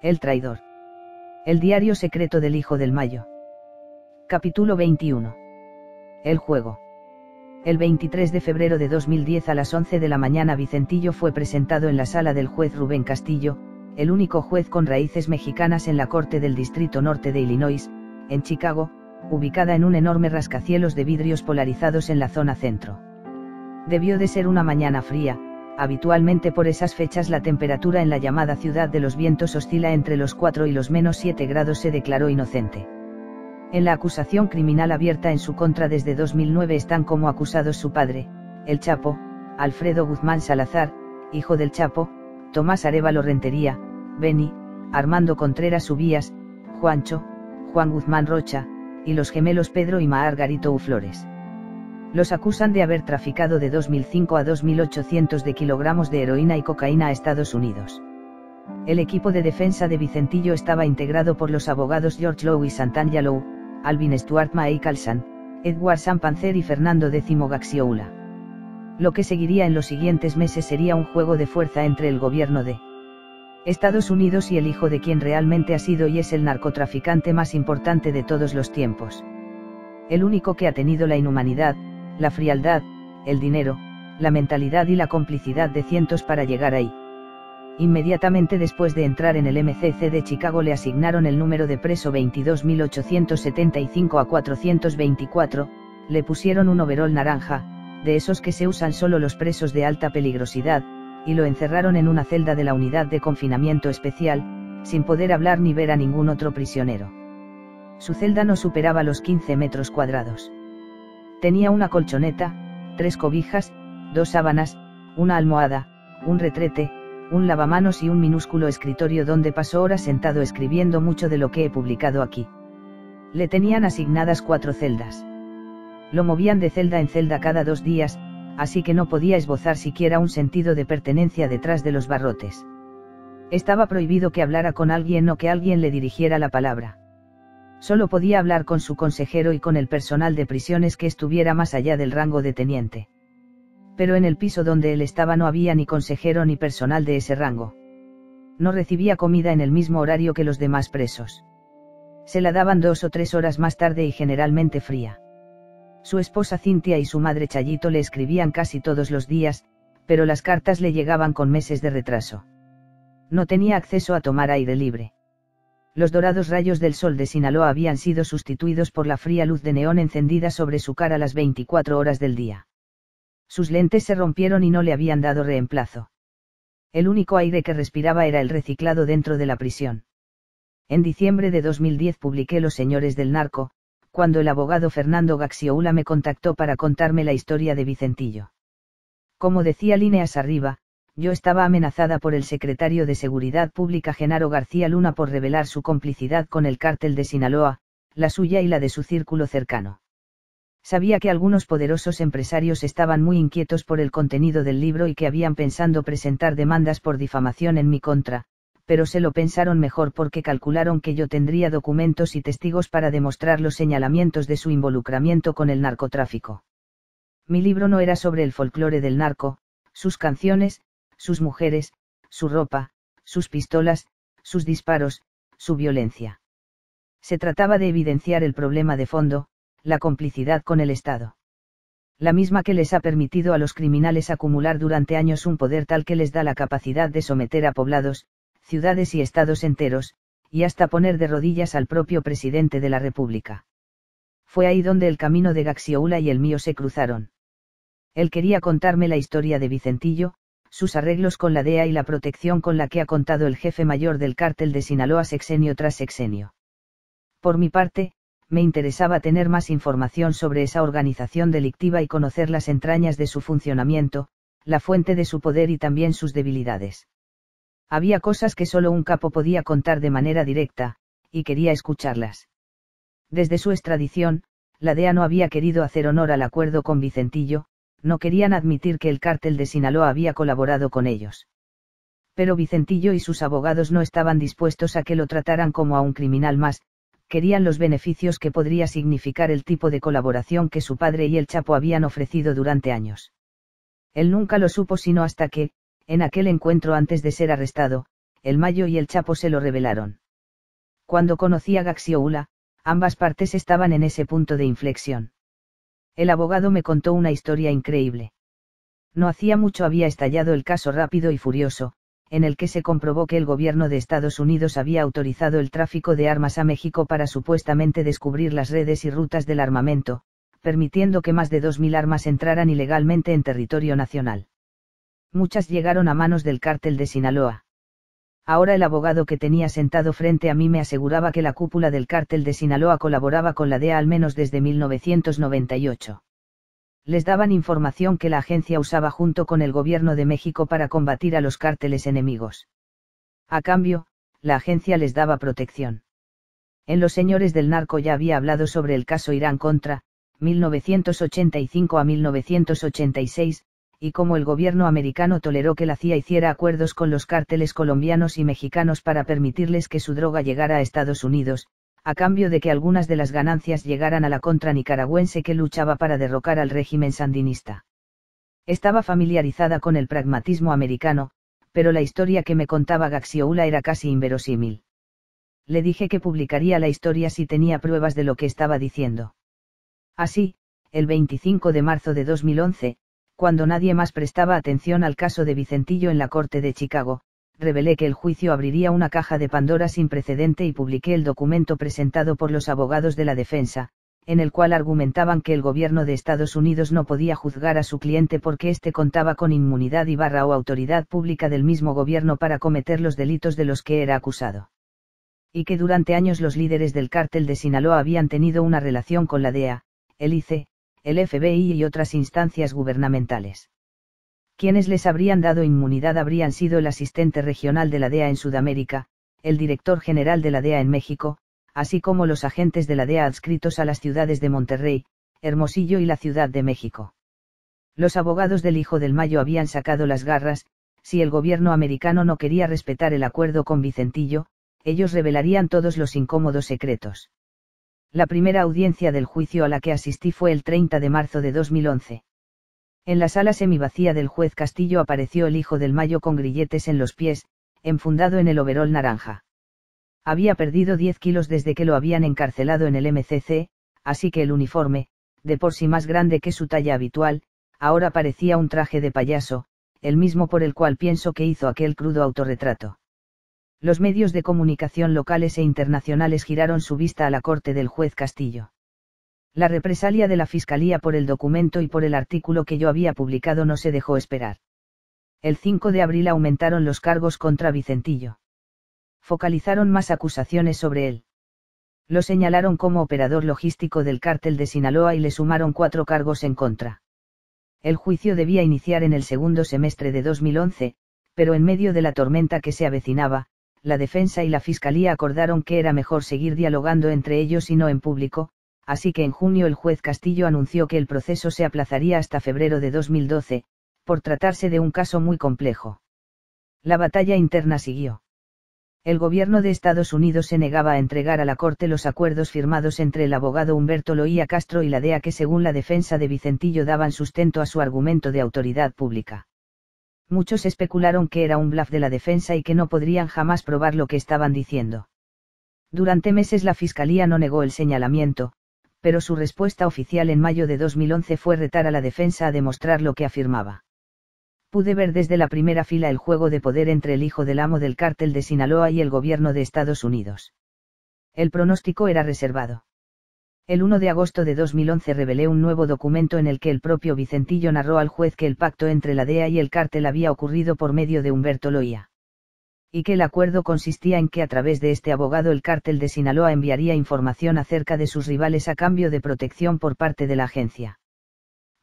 El traidor. El diario secreto del Hijo del Mayo. Capítulo 21. El juego. El 23 de febrero de 2010 a las 11 de la mañana Vicentillo fue presentado en la sala del juez Rubén Castillo, el único juez con raíces mexicanas en la Corte del Distrito Norte de Illinois, en Chicago, ubicada en un enorme rascacielos de vidrios polarizados en la zona centro. Debió de ser una mañana fría, habitualmente por esas fechas la temperatura en la llamada ciudad de los vientos oscila entre los 4 y los menos 7 grados se declaró inocente. En la acusación criminal abierta en su contra desde 2009 están como acusados su padre, el Chapo, Alfredo Guzmán Salazar, hijo del Chapo, Tomás Arevalo Rentería, Beni, Armando Contreras Ubías, Juancho, Juan Guzmán Rocha, y los gemelos Pedro y Garito Uflores. Los acusan de haber traficado de 2.005 a 2.800 de kilogramos de heroína y cocaína a Estados Unidos. El equipo de defensa de Vicentillo estaba integrado por los abogados George Lowe y Lowe, Alvin Stuart Calsan, Edward Sampanzer y Fernando X Gaxioula. Lo que seguiría en los siguientes meses sería un juego de fuerza entre el gobierno de Estados Unidos y el hijo de quien realmente ha sido y es el narcotraficante más importante de todos los tiempos. El único que ha tenido la inhumanidad, la frialdad, el dinero, la mentalidad y la complicidad de cientos para llegar ahí. Inmediatamente después de entrar en el MCC de Chicago le asignaron el número de preso 22.875 a 424, le pusieron un overol naranja, de esos que se usan solo los presos de alta peligrosidad, y lo encerraron en una celda de la unidad de confinamiento especial, sin poder hablar ni ver a ningún otro prisionero. Su celda no superaba los 15 metros cuadrados. Tenía una colchoneta, tres cobijas, dos sábanas, una almohada, un retrete, un lavamanos y un minúsculo escritorio donde pasó horas sentado escribiendo mucho de lo que he publicado aquí. Le tenían asignadas cuatro celdas. Lo movían de celda en celda cada dos días, así que no podía esbozar siquiera un sentido de pertenencia detrás de los barrotes. Estaba prohibido que hablara con alguien o que alguien le dirigiera la palabra. Solo podía hablar con su consejero y con el personal de prisiones que estuviera más allá del rango de teniente. Pero en el piso donde él estaba no había ni consejero ni personal de ese rango. No recibía comida en el mismo horario que los demás presos. Se la daban dos o tres horas más tarde y generalmente fría. Su esposa Cintia y su madre Chayito le escribían casi todos los días, pero las cartas le llegaban con meses de retraso. No tenía acceso a tomar aire libre los dorados rayos del sol de Sinaloa habían sido sustituidos por la fría luz de neón encendida sobre su cara las 24 horas del día. Sus lentes se rompieron y no le habían dado reemplazo. El único aire que respiraba era el reciclado dentro de la prisión. En diciembre de 2010 publiqué Los Señores del Narco, cuando el abogado Fernando Gaxioula me contactó para contarme la historia de Vicentillo. Como decía líneas arriba, yo estaba amenazada por el secretario de Seguridad Pública Genaro García Luna por revelar su complicidad con el cártel de Sinaloa, la suya y la de su círculo cercano. Sabía que algunos poderosos empresarios estaban muy inquietos por el contenido del libro y que habían pensado presentar demandas por difamación en mi contra, pero se lo pensaron mejor porque calcularon que yo tendría documentos y testigos para demostrar los señalamientos de su involucramiento con el narcotráfico. Mi libro no era sobre el folclore del narco, sus canciones, sus mujeres, su ropa, sus pistolas, sus disparos, su violencia. Se trataba de evidenciar el problema de fondo, la complicidad con el Estado. La misma que les ha permitido a los criminales acumular durante años un poder tal que les da la capacidad de someter a poblados, ciudades y estados enteros, y hasta poner de rodillas al propio presidente de la República. Fue ahí donde el camino de Gaxioula y el mío se cruzaron. Él quería contarme la historia de Vicentillo, sus arreglos con la DEA y la protección con la que ha contado el jefe mayor del cártel de Sinaloa sexenio tras sexenio. Por mi parte, me interesaba tener más información sobre esa organización delictiva y conocer las entrañas de su funcionamiento, la fuente de su poder y también sus debilidades. Había cosas que solo un capo podía contar de manera directa, y quería escucharlas. Desde su extradición, la DEA no había querido hacer honor al acuerdo con Vicentillo, no querían admitir que el cártel de Sinaloa había colaborado con ellos. Pero Vicentillo y sus abogados no estaban dispuestos a que lo trataran como a un criminal más, querían los beneficios que podría significar el tipo de colaboración que su padre y el Chapo habían ofrecido durante años. Él nunca lo supo sino hasta que, en aquel encuentro antes de ser arrestado, el Mayo y el Chapo se lo revelaron. Cuando conocí a Gaxioula, ambas partes estaban en ese punto de inflexión. El abogado me contó una historia increíble. No hacía mucho había estallado el caso rápido y furioso, en el que se comprobó que el gobierno de Estados Unidos había autorizado el tráfico de armas a México para supuestamente descubrir las redes y rutas del armamento, permitiendo que más de 2.000 armas entraran ilegalmente en territorio nacional. Muchas llegaron a manos del cártel de Sinaloa. Ahora el abogado que tenía sentado frente a mí me aseguraba que la cúpula del cártel de Sinaloa colaboraba con la DEA al menos desde 1998 les daban información que la agencia usaba junto con el gobierno de México para combatir a los cárteles enemigos. A cambio, la agencia les daba protección. En Los Señores del Narco ya había hablado sobre el caso Irán contra, 1985 a 1986, y cómo el gobierno americano toleró que la CIA hiciera acuerdos con los cárteles colombianos y mexicanos para permitirles que su droga llegara a Estados Unidos, a cambio de que algunas de las ganancias llegaran a la contra nicaragüense que luchaba para derrocar al régimen sandinista. Estaba familiarizada con el pragmatismo americano, pero la historia que me contaba Gaxioula era casi inverosímil. Le dije que publicaría la historia si tenía pruebas de lo que estaba diciendo. Así, el 25 de marzo de 2011, cuando nadie más prestaba atención al caso de Vicentillo en la Corte de Chicago, revelé que el juicio abriría una caja de Pandora sin precedente y publiqué el documento presentado por los abogados de la defensa, en el cual argumentaban que el gobierno de Estados Unidos no podía juzgar a su cliente porque éste contaba con inmunidad y barra o autoridad pública del mismo gobierno para cometer los delitos de los que era acusado. Y que durante años los líderes del cártel de Sinaloa habían tenido una relación con la DEA, el ICE, el FBI y otras instancias gubernamentales quienes les habrían dado inmunidad habrían sido el asistente regional de la DEA en Sudamérica, el director general de la DEA en México, así como los agentes de la DEA adscritos a las ciudades de Monterrey, Hermosillo y la Ciudad de México. Los abogados del Hijo del Mayo habían sacado las garras, si el gobierno americano no quería respetar el acuerdo con Vicentillo, ellos revelarían todos los incómodos secretos. La primera audiencia del juicio a la que asistí fue el 30 de marzo de 2011. En la sala semivacía del juez Castillo apareció el hijo del Mayo con grilletes en los pies, enfundado en el overol naranja. Había perdido 10 kilos desde que lo habían encarcelado en el MCC, así que el uniforme, de por sí más grande que su talla habitual, ahora parecía un traje de payaso, el mismo por el cual pienso que hizo aquel crudo autorretrato. Los medios de comunicación locales e internacionales giraron su vista a la corte del juez Castillo. La represalia de la Fiscalía por el documento y por el artículo que yo había publicado no se dejó esperar. El 5 de abril aumentaron los cargos contra Vicentillo. Focalizaron más acusaciones sobre él. Lo señalaron como operador logístico del cártel de Sinaloa y le sumaron cuatro cargos en contra. El juicio debía iniciar en el segundo semestre de 2011, pero en medio de la tormenta que se avecinaba, la defensa y la fiscalía acordaron que era mejor seguir dialogando entre ellos y no en público, así que en junio el juez Castillo anunció que el proceso se aplazaría hasta febrero de 2012, por tratarse de un caso muy complejo. La batalla interna siguió. El gobierno de Estados Unidos se negaba a entregar a la Corte los acuerdos firmados entre el abogado Humberto Loía Castro y la DEA que según la defensa de Vicentillo daban sustento a su argumento de autoridad pública. Muchos especularon que era un bluff de la defensa y que no podrían jamás probar lo que estaban diciendo. Durante meses la Fiscalía no negó el señalamiento, pero su respuesta oficial en mayo de 2011 fue retar a la defensa a demostrar lo que afirmaba. Pude ver desde la primera fila el juego de poder entre el hijo del amo del cártel de Sinaloa y el gobierno de Estados Unidos. El pronóstico era reservado. El 1 de agosto de 2011 revelé un nuevo documento en el que el propio Vicentillo narró al juez que el pacto entre la DEA y el cártel había ocurrido por medio de Humberto Loía y que el acuerdo consistía en que a través de este abogado el cártel de Sinaloa enviaría información acerca de sus rivales a cambio de protección por parte de la agencia.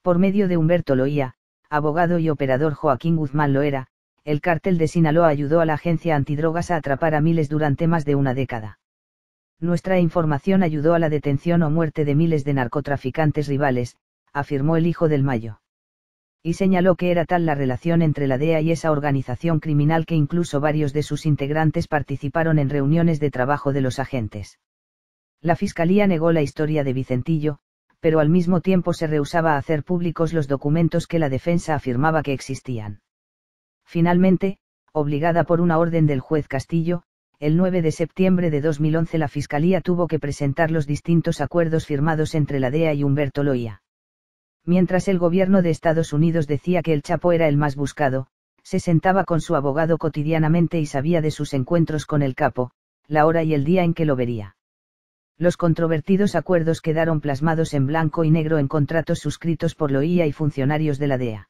Por medio de Humberto Loía, abogado y operador Joaquín Guzmán Loera, el cártel de Sinaloa ayudó a la agencia antidrogas a atrapar a miles durante más de una década. Nuestra información ayudó a la detención o muerte de miles de narcotraficantes rivales, afirmó el hijo del Mayo y señaló que era tal la relación entre la DEA y esa organización criminal que incluso varios de sus integrantes participaron en reuniones de trabajo de los agentes. La Fiscalía negó la historia de Vicentillo, pero al mismo tiempo se rehusaba a hacer públicos los documentos que la defensa afirmaba que existían. Finalmente, obligada por una orden del juez Castillo, el 9 de septiembre de 2011 la Fiscalía tuvo que presentar los distintos acuerdos firmados entre la DEA y Humberto Loía. Mientras el gobierno de Estados Unidos decía que el Chapo era el más buscado, se sentaba con su abogado cotidianamente y sabía de sus encuentros con el capo, la hora y el día en que lo vería. Los controvertidos acuerdos quedaron plasmados en blanco y negro en contratos suscritos por Loía y funcionarios de la DEA.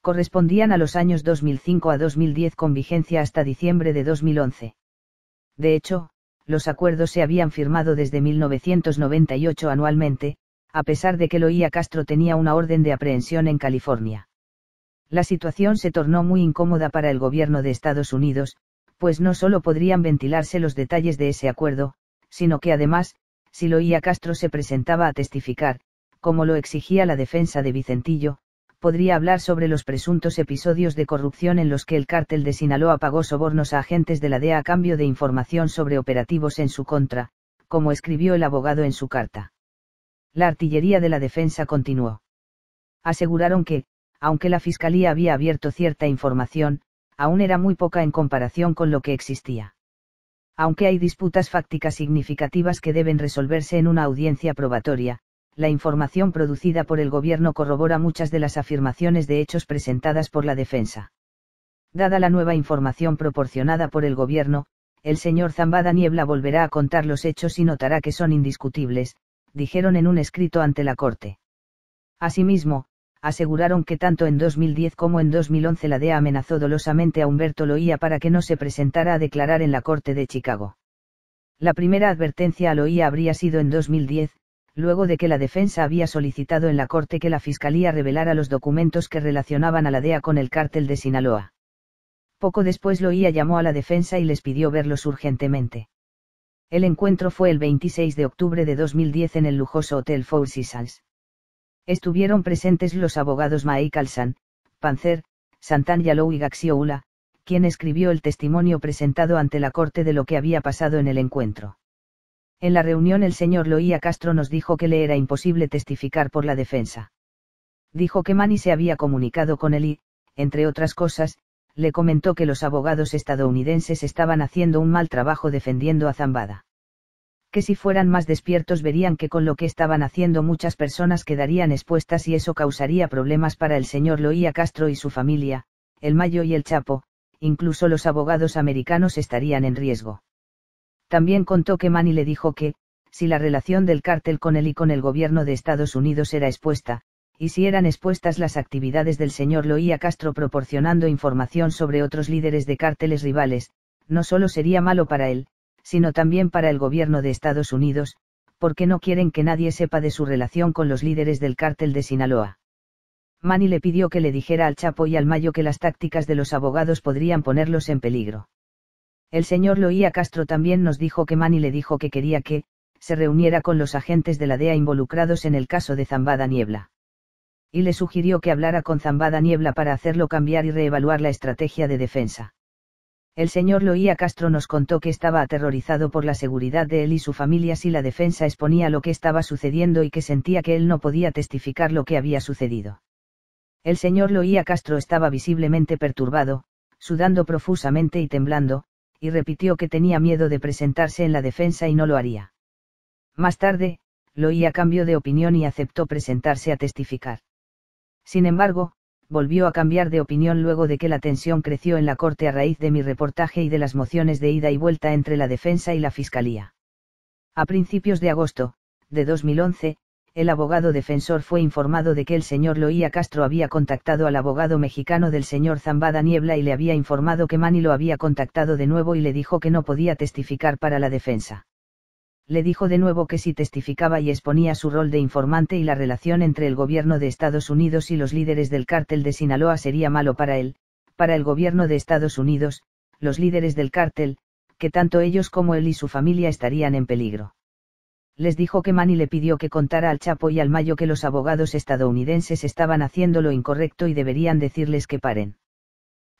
Correspondían a los años 2005 a 2010 con vigencia hasta diciembre de 2011. De hecho, los acuerdos se habían firmado desde 1998 anualmente, a pesar de que Loía Castro tenía una orden de aprehensión en California. La situación se tornó muy incómoda para el gobierno de Estados Unidos, pues no solo podrían ventilarse los detalles de ese acuerdo, sino que además, si Loía Castro se presentaba a testificar, como lo exigía la defensa de Vicentillo, podría hablar sobre los presuntos episodios de corrupción en los que el cártel de Sinaloa pagó sobornos a agentes de la DEA a cambio de información sobre operativos en su contra, como escribió el abogado en su carta. La artillería de la defensa continuó. Aseguraron que, aunque la Fiscalía había abierto cierta información, aún era muy poca en comparación con lo que existía. Aunque hay disputas fácticas significativas que deben resolverse en una audiencia probatoria, la información producida por el gobierno corrobora muchas de las afirmaciones de hechos presentadas por la defensa. Dada la nueva información proporcionada por el gobierno, el señor Zambada Niebla volverá a contar los hechos y notará que son indiscutibles, dijeron en un escrito ante la Corte. Asimismo, aseguraron que tanto en 2010 como en 2011 la DEA amenazó dolosamente a Humberto Loía para que no se presentara a declarar en la Corte de Chicago. La primera advertencia a Loía habría sido en 2010, luego de que la defensa había solicitado en la Corte que la Fiscalía revelara los documentos que relacionaban a la DEA con el cártel de Sinaloa. Poco después Loía llamó a la defensa y les pidió verlos urgentemente. El encuentro fue el 26 de octubre de 2010 en el lujoso Hotel Four Seasons. Estuvieron presentes los abogados Michael San, Panzer, Santan Yalou y Gaxioula, quien escribió el testimonio presentado ante la corte de lo que había pasado en el encuentro. En la reunión el señor Loía Castro nos dijo que le era imposible testificar por la defensa. Dijo que Manny se había comunicado con él y, entre otras cosas, le comentó que los abogados estadounidenses estaban haciendo un mal trabajo defendiendo a Zambada que si fueran más despiertos verían que con lo que estaban haciendo muchas personas quedarían expuestas y eso causaría problemas para el señor Loía Castro y su familia, el Mayo y el Chapo, incluso los abogados americanos estarían en riesgo. También contó que Manny le dijo que, si la relación del cártel con él y con el gobierno de Estados Unidos era expuesta, y si eran expuestas las actividades del señor Loía Castro proporcionando información sobre otros líderes de cárteles rivales, no solo sería malo para él, sino también para el gobierno de Estados Unidos, porque no quieren que nadie sepa de su relación con los líderes del cártel de Sinaloa. Manny le pidió que le dijera al Chapo y al Mayo que las tácticas de los abogados podrían ponerlos en peligro. El señor Loía Castro también nos dijo que Manny le dijo que quería que, se reuniera con los agentes de la DEA involucrados en el caso de Zambada Niebla. Y le sugirió que hablara con Zambada Niebla para hacerlo cambiar y reevaluar la estrategia de defensa. El señor Loía Castro nos contó que estaba aterrorizado por la seguridad de él y su familia si la defensa exponía lo que estaba sucediendo y que sentía que él no podía testificar lo que había sucedido. El señor Loía Castro estaba visiblemente perturbado, sudando profusamente y temblando, y repitió que tenía miedo de presentarse en la defensa y no lo haría. Más tarde, Loía cambió de opinión y aceptó presentarse a testificar. Sin embargo, volvió a cambiar de opinión luego de que la tensión creció en la corte a raíz de mi reportaje y de las mociones de ida y vuelta entre la defensa y la fiscalía. A principios de agosto, de 2011, el abogado defensor fue informado de que el señor Loía Castro había contactado al abogado mexicano del señor Zambada Niebla y le había informado que Manny lo había contactado de nuevo y le dijo que no podía testificar para la defensa le dijo de nuevo que si testificaba y exponía su rol de informante y la relación entre el gobierno de Estados Unidos y los líderes del cártel de Sinaloa sería malo para él, para el gobierno de Estados Unidos, los líderes del cártel, que tanto ellos como él y su familia estarían en peligro. Les dijo que Manny le pidió que contara al Chapo y al Mayo que los abogados estadounidenses estaban haciendo lo incorrecto y deberían decirles que paren.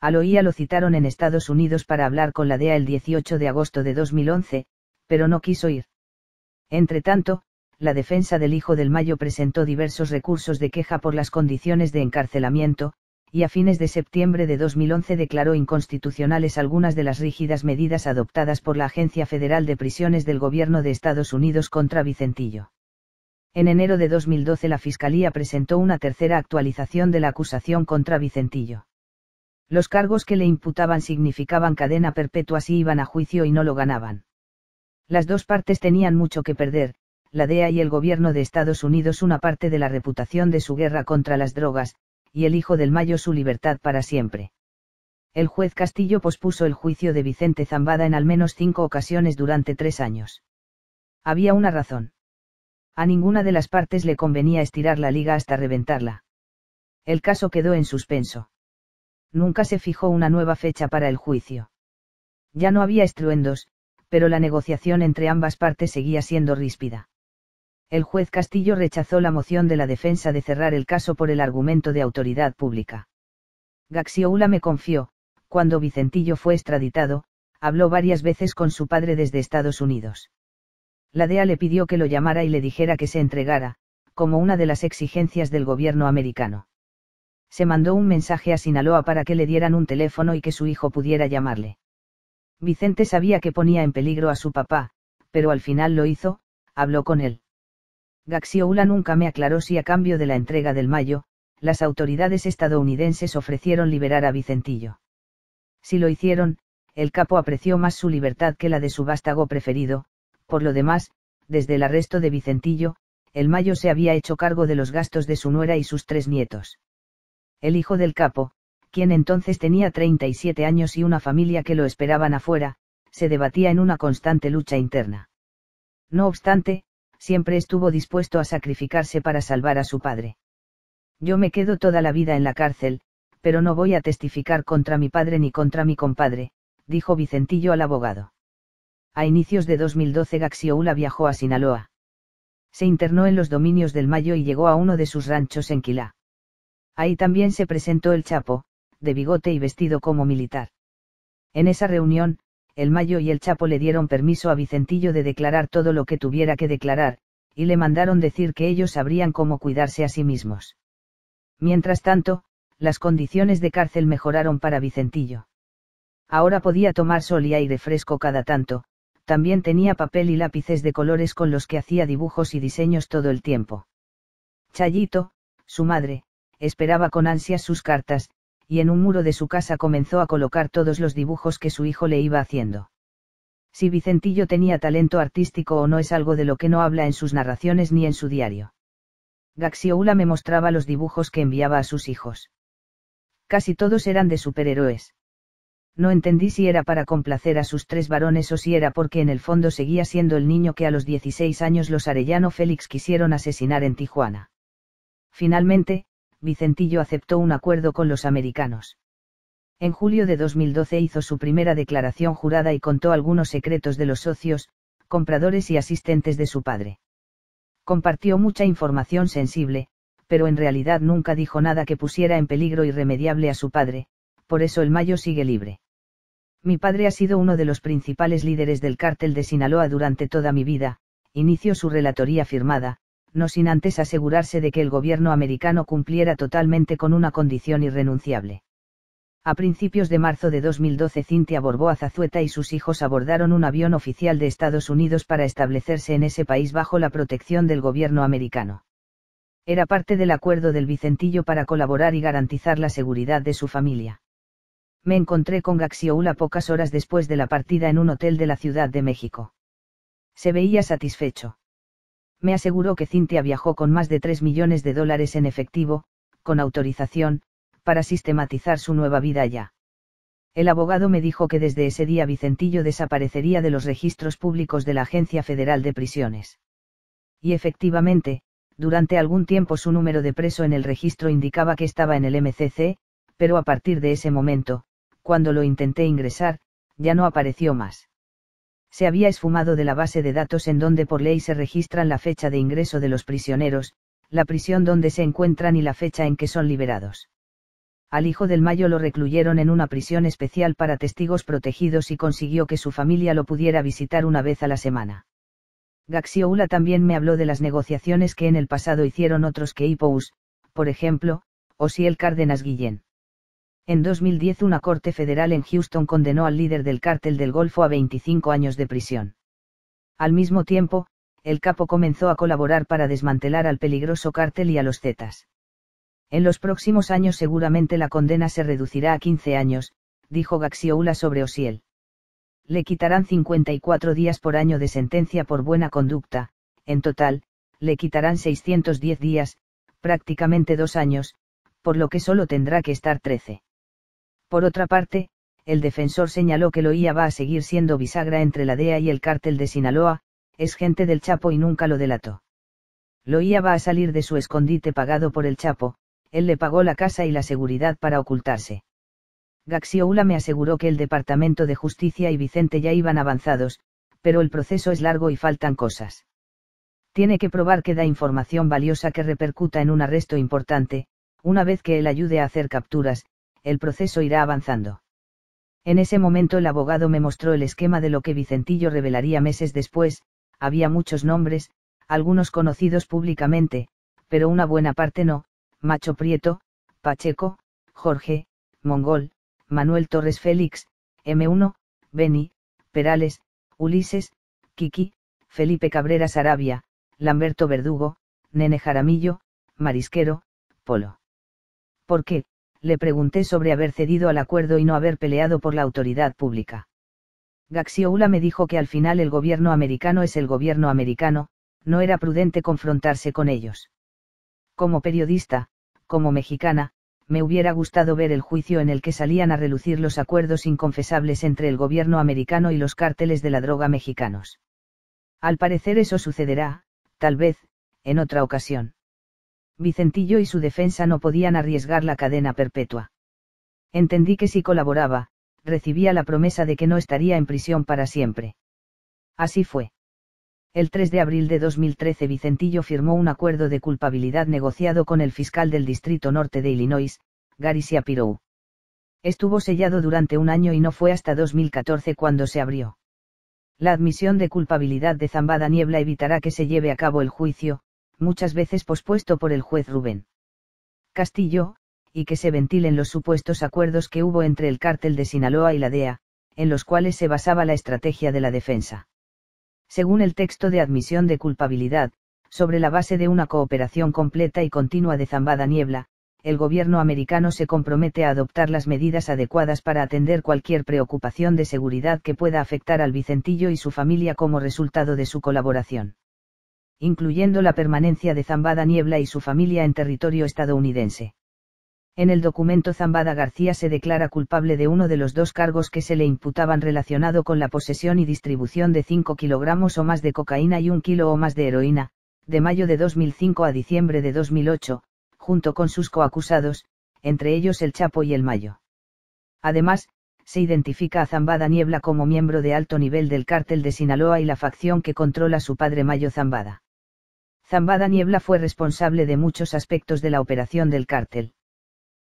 Al oía lo citaron en Estados Unidos para hablar con la DEA el 18 de agosto de 2011, pero no quiso ir. Entretanto, la defensa del hijo del Mayo presentó diversos recursos de queja por las condiciones de encarcelamiento, y a fines de septiembre de 2011 declaró inconstitucionales algunas de las rígidas medidas adoptadas por la Agencia Federal de Prisiones del Gobierno de Estados Unidos contra Vicentillo. En enero de 2012 la Fiscalía presentó una tercera actualización de la acusación contra Vicentillo. Los cargos que le imputaban significaban cadena perpetua si iban a juicio y no lo ganaban. Las dos partes tenían mucho que perder, la DEA y el gobierno de Estados Unidos una parte de la reputación de su guerra contra las drogas, y el hijo del Mayo su libertad para siempre. El juez Castillo pospuso el juicio de Vicente Zambada en al menos cinco ocasiones durante tres años. Había una razón. A ninguna de las partes le convenía estirar la liga hasta reventarla. El caso quedó en suspenso. Nunca se fijó una nueva fecha para el juicio. Ya no había estruendos, pero la negociación entre ambas partes seguía siendo ríspida el juez Castillo rechazó la moción de la defensa de cerrar el caso por el argumento de autoridad pública. Gaxioula me confió, cuando Vicentillo fue extraditado, habló varias veces con su padre desde Estados Unidos. La DEA le pidió que lo llamara y le dijera que se entregara, como una de las exigencias del gobierno americano. Se mandó un mensaje a Sinaloa para que le dieran un teléfono y que su hijo pudiera llamarle. Vicente sabía que ponía en peligro a su papá, pero al final lo hizo, habló con él. Gaxioula nunca me aclaró si a cambio de la entrega del Mayo, las autoridades estadounidenses ofrecieron liberar a Vicentillo. Si lo hicieron, el capo apreció más su libertad que la de su vástago preferido, por lo demás, desde el arresto de Vicentillo, el Mayo se había hecho cargo de los gastos de su nuera y sus tres nietos. El hijo del capo, quien entonces tenía 37 años y una familia que lo esperaban afuera, se debatía en una constante lucha interna. No obstante, siempre estuvo dispuesto a sacrificarse para salvar a su padre. Yo me quedo toda la vida en la cárcel, pero no voy a testificar contra mi padre ni contra mi compadre, dijo Vicentillo al abogado. A inicios de 2012 Gaxioula viajó a Sinaloa. Se internó en los dominios del Mayo y llegó a uno de sus ranchos en Quilá. Ahí también se presentó el Chapo, de bigote y vestido como militar. En esa reunión, el Mayo y el Chapo le dieron permiso a Vicentillo de declarar todo lo que tuviera que declarar, y le mandaron decir que ellos sabrían cómo cuidarse a sí mismos. Mientras tanto, las condiciones de cárcel mejoraron para Vicentillo. Ahora podía tomar sol y aire fresco cada tanto, también tenía papel y lápices de colores con los que hacía dibujos y diseños todo el tiempo. Chayito, su madre, esperaba con ansias sus cartas, y en un muro de su casa comenzó a colocar todos los dibujos que su hijo le iba haciendo. Si Vicentillo tenía talento artístico o no es algo de lo que no habla en sus narraciones ni en su diario. Gaxioula me mostraba los dibujos que enviaba a sus hijos. Casi todos eran de superhéroes. No entendí si era para complacer a sus tres varones o si era porque en el fondo seguía siendo el niño que a los 16 años los Arellano Félix quisieron asesinar en Tijuana. Finalmente, Vicentillo aceptó un acuerdo con los americanos. En julio de 2012 hizo su primera declaración jurada y contó algunos secretos de los socios, compradores y asistentes de su padre. Compartió mucha información sensible, pero en realidad nunca dijo nada que pusiera en peligro irremediable a su padre, por eso el Mayo sigue libre. Mi padre ha sido uno de los principales líderes del cártel de Sinaloa durante toda mi vida, inició su relatoría firmada, no sin antes asegurarse de que el gobierno americano cumpliera totalmente con una condición irrenunciable. A principios de marzo de 2012 Cintia Borboa Zazueta y sus hijos abordaron un avión oficial de Estados Unidos para establecerse en ese país bajo la protección del gobierno americano. Era parte del acuerdo del Vicentillo para colaborar y garantizar la seguridad de su familia. Me encontré con Gaxioula pocas horas después de la partida en un hotel de la Ciudad de México. Se veía satisfecho me aseguró que Cintia viajó con más de 3 millones de dólares en efectivo, con autorización, para sistematizar su nueva vida allá. El abogado me dijo que desde ese día Vicentillo desaparecería de los registros públicos de la Agencia Federal de Prisiones. Y efectivamente, durante algún tiempo su número de preso en el registro indicaba que estaba en el MCC, pero a partir de ese momento, cuando lo intenté ingresar, ya no apareció más se había esfumado de la base de datos en donde por ley se registran la fecha de ingreso de los prisioneros, la prisión donde se encuentran y la fecha en que son liberados. Al hijo del Mayo lo recluyeron en una prisión especial para testigos protegidos y consiguió que su familia lo pudiera visitar una vez a la semana. Gaxioula también me habló de las negociaciones que en el pasado hicieron otros que Ipous, por ejemplo, o si el Cárdenas Guillén. En 2010 una corte federal en Houston condenó al líder del cártel del Golfo a 25 años de prisión. Al mismo tiempo, el capo comenzó a colaborar para desmantelar al peligroso cártel y a los Zetas. En los próximos años seguramente la condena se reducirá a 15 años, dijo Gaxioula sobre Osiel. Le quitarán 54 días por año de sentencia por buena conducta, en total, le quitarán 610 días, prácticamente dos años, por lo que solo tendrá que estar 13. Por otra parte, el defensor señaló que Loía va a seguir siendo bisagra entre la DEA y el cártel de Sinaloa, es gente del Chapo y nunca lo delató. Loía va a salir de su escondite pagado por el Chapo, él le pagó la casa y la seguridad para ocultarse. Gaxioula me aseguró que el Departamento de Justicia y Vicente ya iban avanzados, pero el proceso es largo y faltan cosas. Tiene que probar que da información valiosa que repercuta en un arresto importante, una vez que él ayude a hacer capturas, el proceso irá avanzando. En ese momento el abogado me mostró el esquema de lo que Vicentillo revelaría meses después, había muchos nombres, algunos conocidos públicamente, pero una buena parte no, Macho Prieto, Pacheco, Jorge, Mongol, Manuel Torres Félix, M1, Beni, Perales, Ulises, Kiki, Felipe Cabrera Sarabia, Lamberto Verdugo, Nene Jaramillo, Marisquero, Polo. ¿Por qué? Le pregunté sobre haber cedido al acuerdo y no haber peleado por la autoridad pública. Gaxioula me dijo que al final el gobierno americano es el gobierno americano, no era prudente confrontarse con ellos. Como periodista, como mexicana, me hubiera gustado ver el juicio en el que salían a relucir los acuerdos inconfesables entre el gobierno americano y los cárteles de la droga mexicanos. Al parecer eso sucederá, tal vez, en otra ocasión. Vicentillo y su defensa no podían arriesgar la cadena perpetua. Entendí que si colaboraba, recibía la promesa de que no estaría en prisión para siempre. Así fue. El 3 de abril de 2013 Vicentillo firmó un acuerdo de culpabilidad negociado con el fiscal del Distrito Norte de Illinois, Gary Shapiro. Estuvo sellado durante un año y no fue hasta 2014 cuando se abrió. La admisión de culpabilidad de Zambada Niebla evitará que se lleve a cabo el juicio, muchas veces pospuesto por el juez Rubén Castillo, y que se ventilen los supuestos acuerdos que hubo entre el cártel de Sinaloa y la DEA, en los cuales se basaba la estrategia de la defensa. Según el texto de admisión de culpabilidad, sobre la base de una cooperación completa y continua de Zambada Niebla, el gobierno americano se compromete a adoptar las medidas adecuadas para atender cualquier preocupación de seguridad que pueda afectar al Vicentillo y su familia como resultado de su colaboración incluyendo la permanencia de Zambada Niebla y su familia en territorio estadounidense. En el documento Zambada García se declara culpable de uno de los dos cargos que se le imputaban relacionado con la posesión y distribución de 5 kilogramos o más de cocaína y un kilo o más de heroína, de mayo de 2005 a diciembre de 2008, junto con sus coacusados, entre ellos el Chapo y el Mayo. Además, se identifica a Zambada Niebla como miembro de alto nivel del cártel de Sinaloa y la facción que controla su padre Mayo Zambada. Zambada Niebla fue responsable de muchos aspectos de la operación del cártel.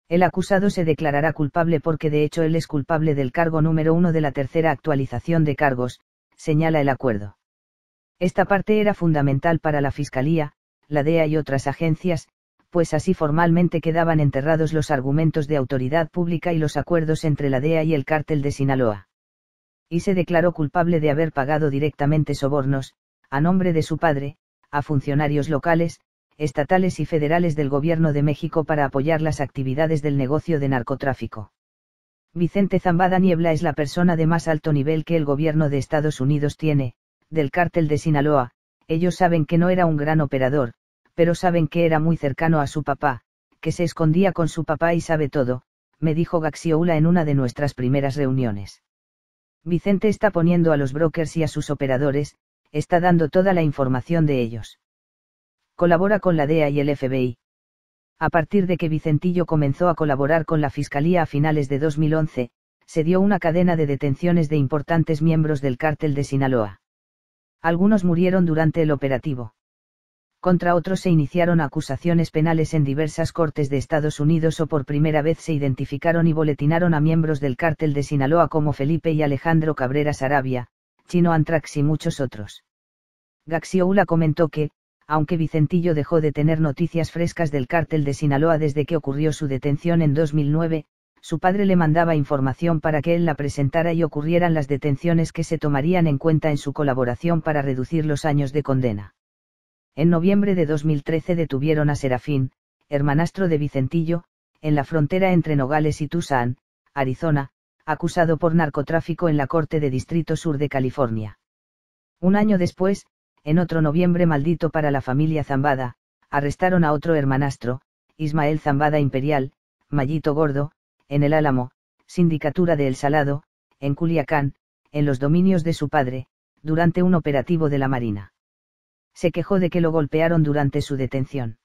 El acusado se declarará culpable porque de hecho él es culpable del cargo número uno de la tercera actualización de cargos, señala el acuerdo. Esta parte era fundamental para la Fiscalía, la DEA y otras agencias, pues así formalmente quedaban enterrados los argumentos de autoridad pública y los acuerdos entre la DEA y el cártel de Sinaloa. Y se declaró culpable de haber pagado directamente sobornos, a nombre de su padre, a funcionarios locales, estatales y federales del Gobierno de México para apoyar las actividades del negocio de narcotráfico. Vicente Zambada Niebla es la persona de más alto nivel que el gobierno de Estados Unidos tiene, del cártel de Sinaloa, ellos saben que no era un gran operador, pero saben que era muy cercano a su papá, que se escondía con su papá y sabe todo, me dijo Gaxioula en una de nuestras primeras reuniones. Vicente está poniendo a los brokers y a sus operadores, está dando toda la información de ellos. Colabora con la DEA y el FBI. A partir de que Vicentillo comenzó a colaborar con la Fiscalía a finales de 2011, se dio una cadena de detenciones de importantes miembros del cártel de Sinaloa. Algunos murieron durante el operativo. Contra otros se iniciaron acusaciones penales en diversas cortes de Estados Unidos o por primera vez se identificaron y boletinaron a miembros del cártel de Sinaloa como Felipe y Alejandro Cabrera Sarabia, Chino Antrax y muchos otros. Gaxioula comentó que, aunque Vicentillo dejó de tener noticias frescas del cártel de Sinaloa desde que ocurrió su detención en 2009, su padre le mandaba información para que él la presentara y ocurrieran las detenciones que se tomarían en cuenta en su colaboración para reducir los años de condena. En noviembre de 2013 detuvieron a Serafín, hermanastro de Vicentillo, en la frontera entre Nogales y Tucson, Arizona, acusado por narcotráfico en la Corte de Distrito Sur de California. Un año después, en otro noviembre maldito para la familia Zambada, arrestaron a otro hermanastro, Ismael Zambada Imperial, Mallito Gordo, en el Álamo, sindicatura de El Salado, en Culiacán, en los dominios de su padre, durante un operativo de la Marina. Se quejó de que lo golpearon durante su detención.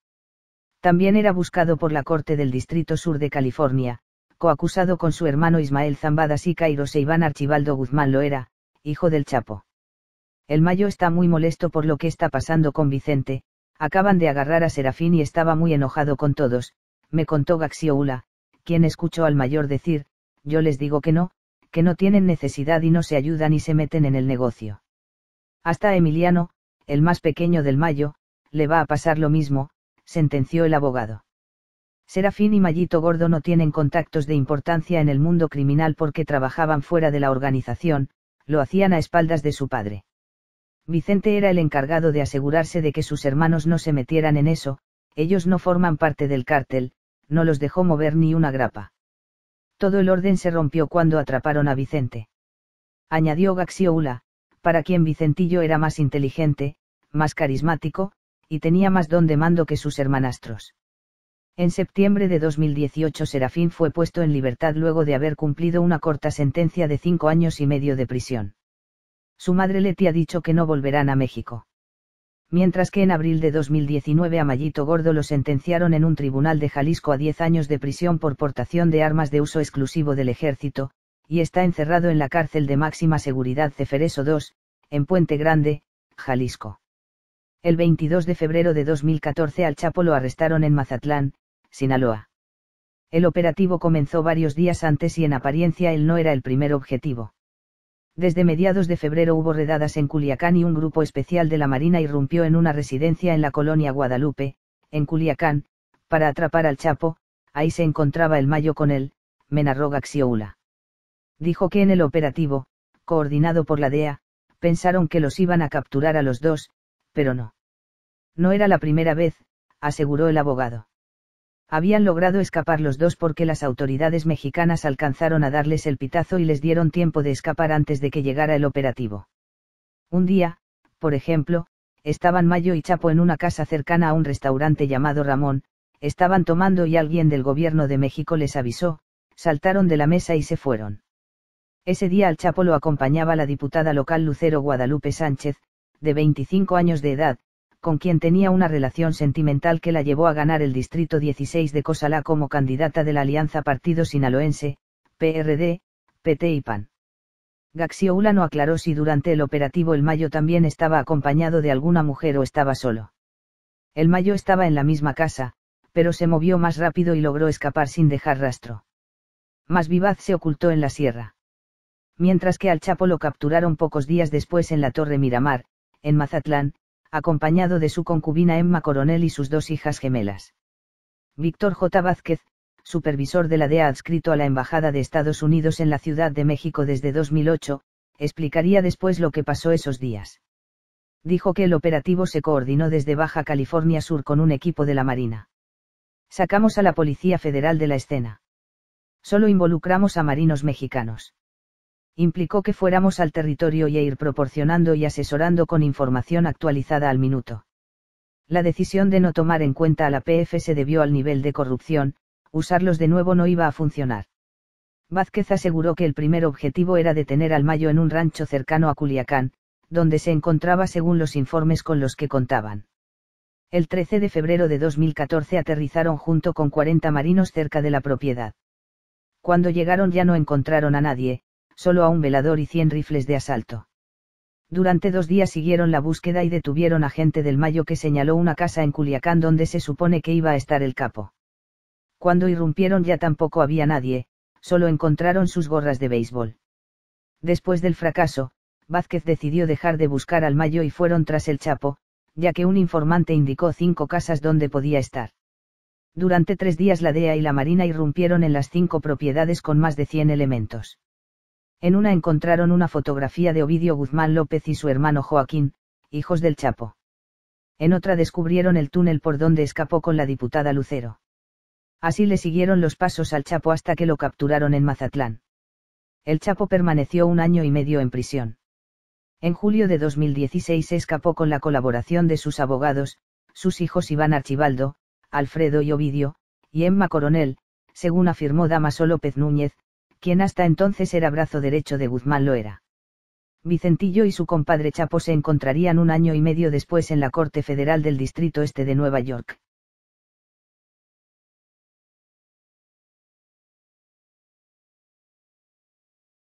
También era buscado por la Corte del Distrito Sur de California, coacusado con su hermano Ismael Zambada Sicairos e Iván Archibaldo Guzmán Loera, hijo del Chapo. El Mayo está muy molesto por lo que está pasando con Vicente, acaban de agarrar a Serafín y estaba muy enojado con todos, me contó Gaxioula, quien escuchó al mayor decir, yo les digo que no, que no tienen necesidad y no se ayudan y se meten en el negocio. Hasta Emiliano, el más pequeño del Mayo, le va a pasar lo mismo, sentenció el abogado. Serafín y Mallito Gordo no tienen contactos de importancia en el mundo criminal porque trabajaban fuera de la organización, lo hacían a espaldas de su padre. Vicente era el encargado de asegurarse de que sus hermanos no se metieran en eso, ellos no forman parte del cártel, no los dejó mover ni una grapa. Todo el orden se rompió cuando atraparon a Vicente. Añadió Gaxioula, para quien Vicentillo era más inteligente, más carismático, y tenía más don de mando que sus hermanastros. En septiembre de 2018 Serafín fue puesto en libertad luego de haber cumplido una corta sentencia de cinco años y medio de prisión. Su madre Leti ha dicho que no volverán a México mientras que en abril de 2019 a Gordo lo sentenciaron en un tribunal de Jalisco a 10 años de prisión por portación de armas de uso exclusivo del ejército, y está encerrado en la cárcel de máxima seguridad Cefereso II, en Puente Grande, Jalisco. El 22 de febrero de 2014 al Chapo lo arrestaron en Mazatlán, Sinaloa. El operativo comenzó varios días antes y en apariencia él no era el primer objetivo. Desde mediados de febrero hubo redadas en Culiacán y un grupo especial de la Marina irrumpió en una residencia en la colonia Guadalupe, en Culiacán, para atrapar al Chapo, ahí se encontraba el Mayo con él, me narró Gaxioula. Dijo que en el operativo, coordinado por la DEA, pensaron que los iban a capturar a los dos, pero no. No era la primera vez, aseguró el abogado. Habían logrado escapar los dos porque las autoridades mexicanas alcanzaron a darles el pitazo y les dieron tiempo de escapar antes de que llegara el operativo. Un día, por ejemplo, estaban Mayo y Chapo en una casa cercana a un restaurante llamado Ramón, estaban tomando y alguien del gobierno de México les avisó, saltaron de la mesa y se fueron. Ese día al Chapo lo acompañaba la diputada local Lucero Guadalupe Sánchez, de 25 años de edad, con quien tenía una relación sentimental que la llevó a ganar el Distrito 16 de Cosalá como candidata de la Alianza Partido Sinaloense, PRD, PT y PAN. Gaxioula no aclaró si durante el operativo El Mayo también estaba acompañado de alguna mujer o estaba solo. El Mayo estaba en la misma casa, pero se movió más rápido y logró escapar sin dejar rastro. Más vivaz se ocultó en la sierra. Mientras que al Chapo lo capturaron pocos días después en la Torre Miramar, en Mazatlán, acompañado de su concubina Emma Coronel y sus dos hijas gemelas. Víctor J. Vázquez, supervisor de la DEA adscrito a la Embajada de Estados Unidos en la Ciudad de México desde 2008, explicaría después lo que pasó esos días. Dijo que el operativo se coordinó desde Baja California Sur con un equipo de la Marina. Sacamos a la Policía Federal de la escena. Solo involucramos a marinos mexicanos implicó que fuéramos al territorio y a ir proporcionando y asesorando con información actualizada al minuto. La decisión de no tomar en cuenta a la PF se debió al nivel de corrupción, usarlos de nuevo no iba a funcionar. Vázquez aseguró que el primer objetivo era detener al Mayo en un rancho cercano a Culiacán, donde se encontraba según los informes con los que contaban. El 13 de febrero de 2014 aterrizaron junto con 40 marinos cerca de la propiedad. Cuando llegaron ya no encontraron a nadie, solo a un velador y 100 rifles de asalto. Durante dos días siguieron la búsqueda y detuvieron a gente del Mayo que señaló una casa en Culiacán donde se supone que iba a estar el capo. Cuando irrumpieron ya tampoco había nadie, solo encontraron sus gorras de béisbol. Después del fracaso, Vázquez decidió dejar de buscar al Mayo y fueron tras el Chapo, ya que un informante indicó cinco casas donde podía estar. Durante tres días la DEA y la Marina irrumpieron en las cinco propiedades con más de 100 elementos. En una encontraron una fotografía de Ovidio Guzmán López y su hermano Joaquín, hijos del Chapo. En otra descubrieron el túnel por donde escapó con la diputada Lucero. Así le siguieron los pasos al Chapo hasta que lo capturaron en Mazatlán. El Chapo permaneció un año y medio en prisión. En julio de 2016 se escapó con la colaboración de sus abogados, sus hijos Iván Archibaldo, Alfredo y Ovidio, y Emma Coronel, según afirmó Damaso López Núñez, quien hasta entonces era brazo derecho de Guzmán lo era. Vicentillo y su compadre Chapo se encontrarían un año y medio después en la Corte Federal del Distrito Este de Nueva York.